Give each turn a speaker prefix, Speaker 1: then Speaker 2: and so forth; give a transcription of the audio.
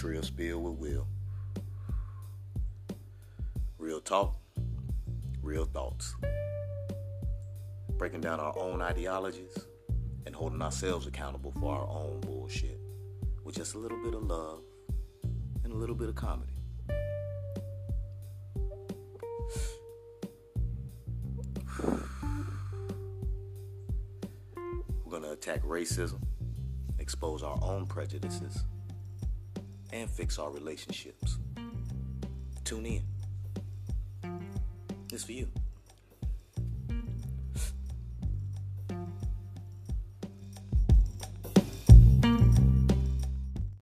Speaker 1: Trill Spill with Will. Real talk, real thoughts. Breaking down our own ideologies and holding ourselves accountable for our own bullshit with just a little bit of love and a little bit of comedy. We're going to attack racism, expose our own prejudices, and fix our relationships. Tune in. It's for you.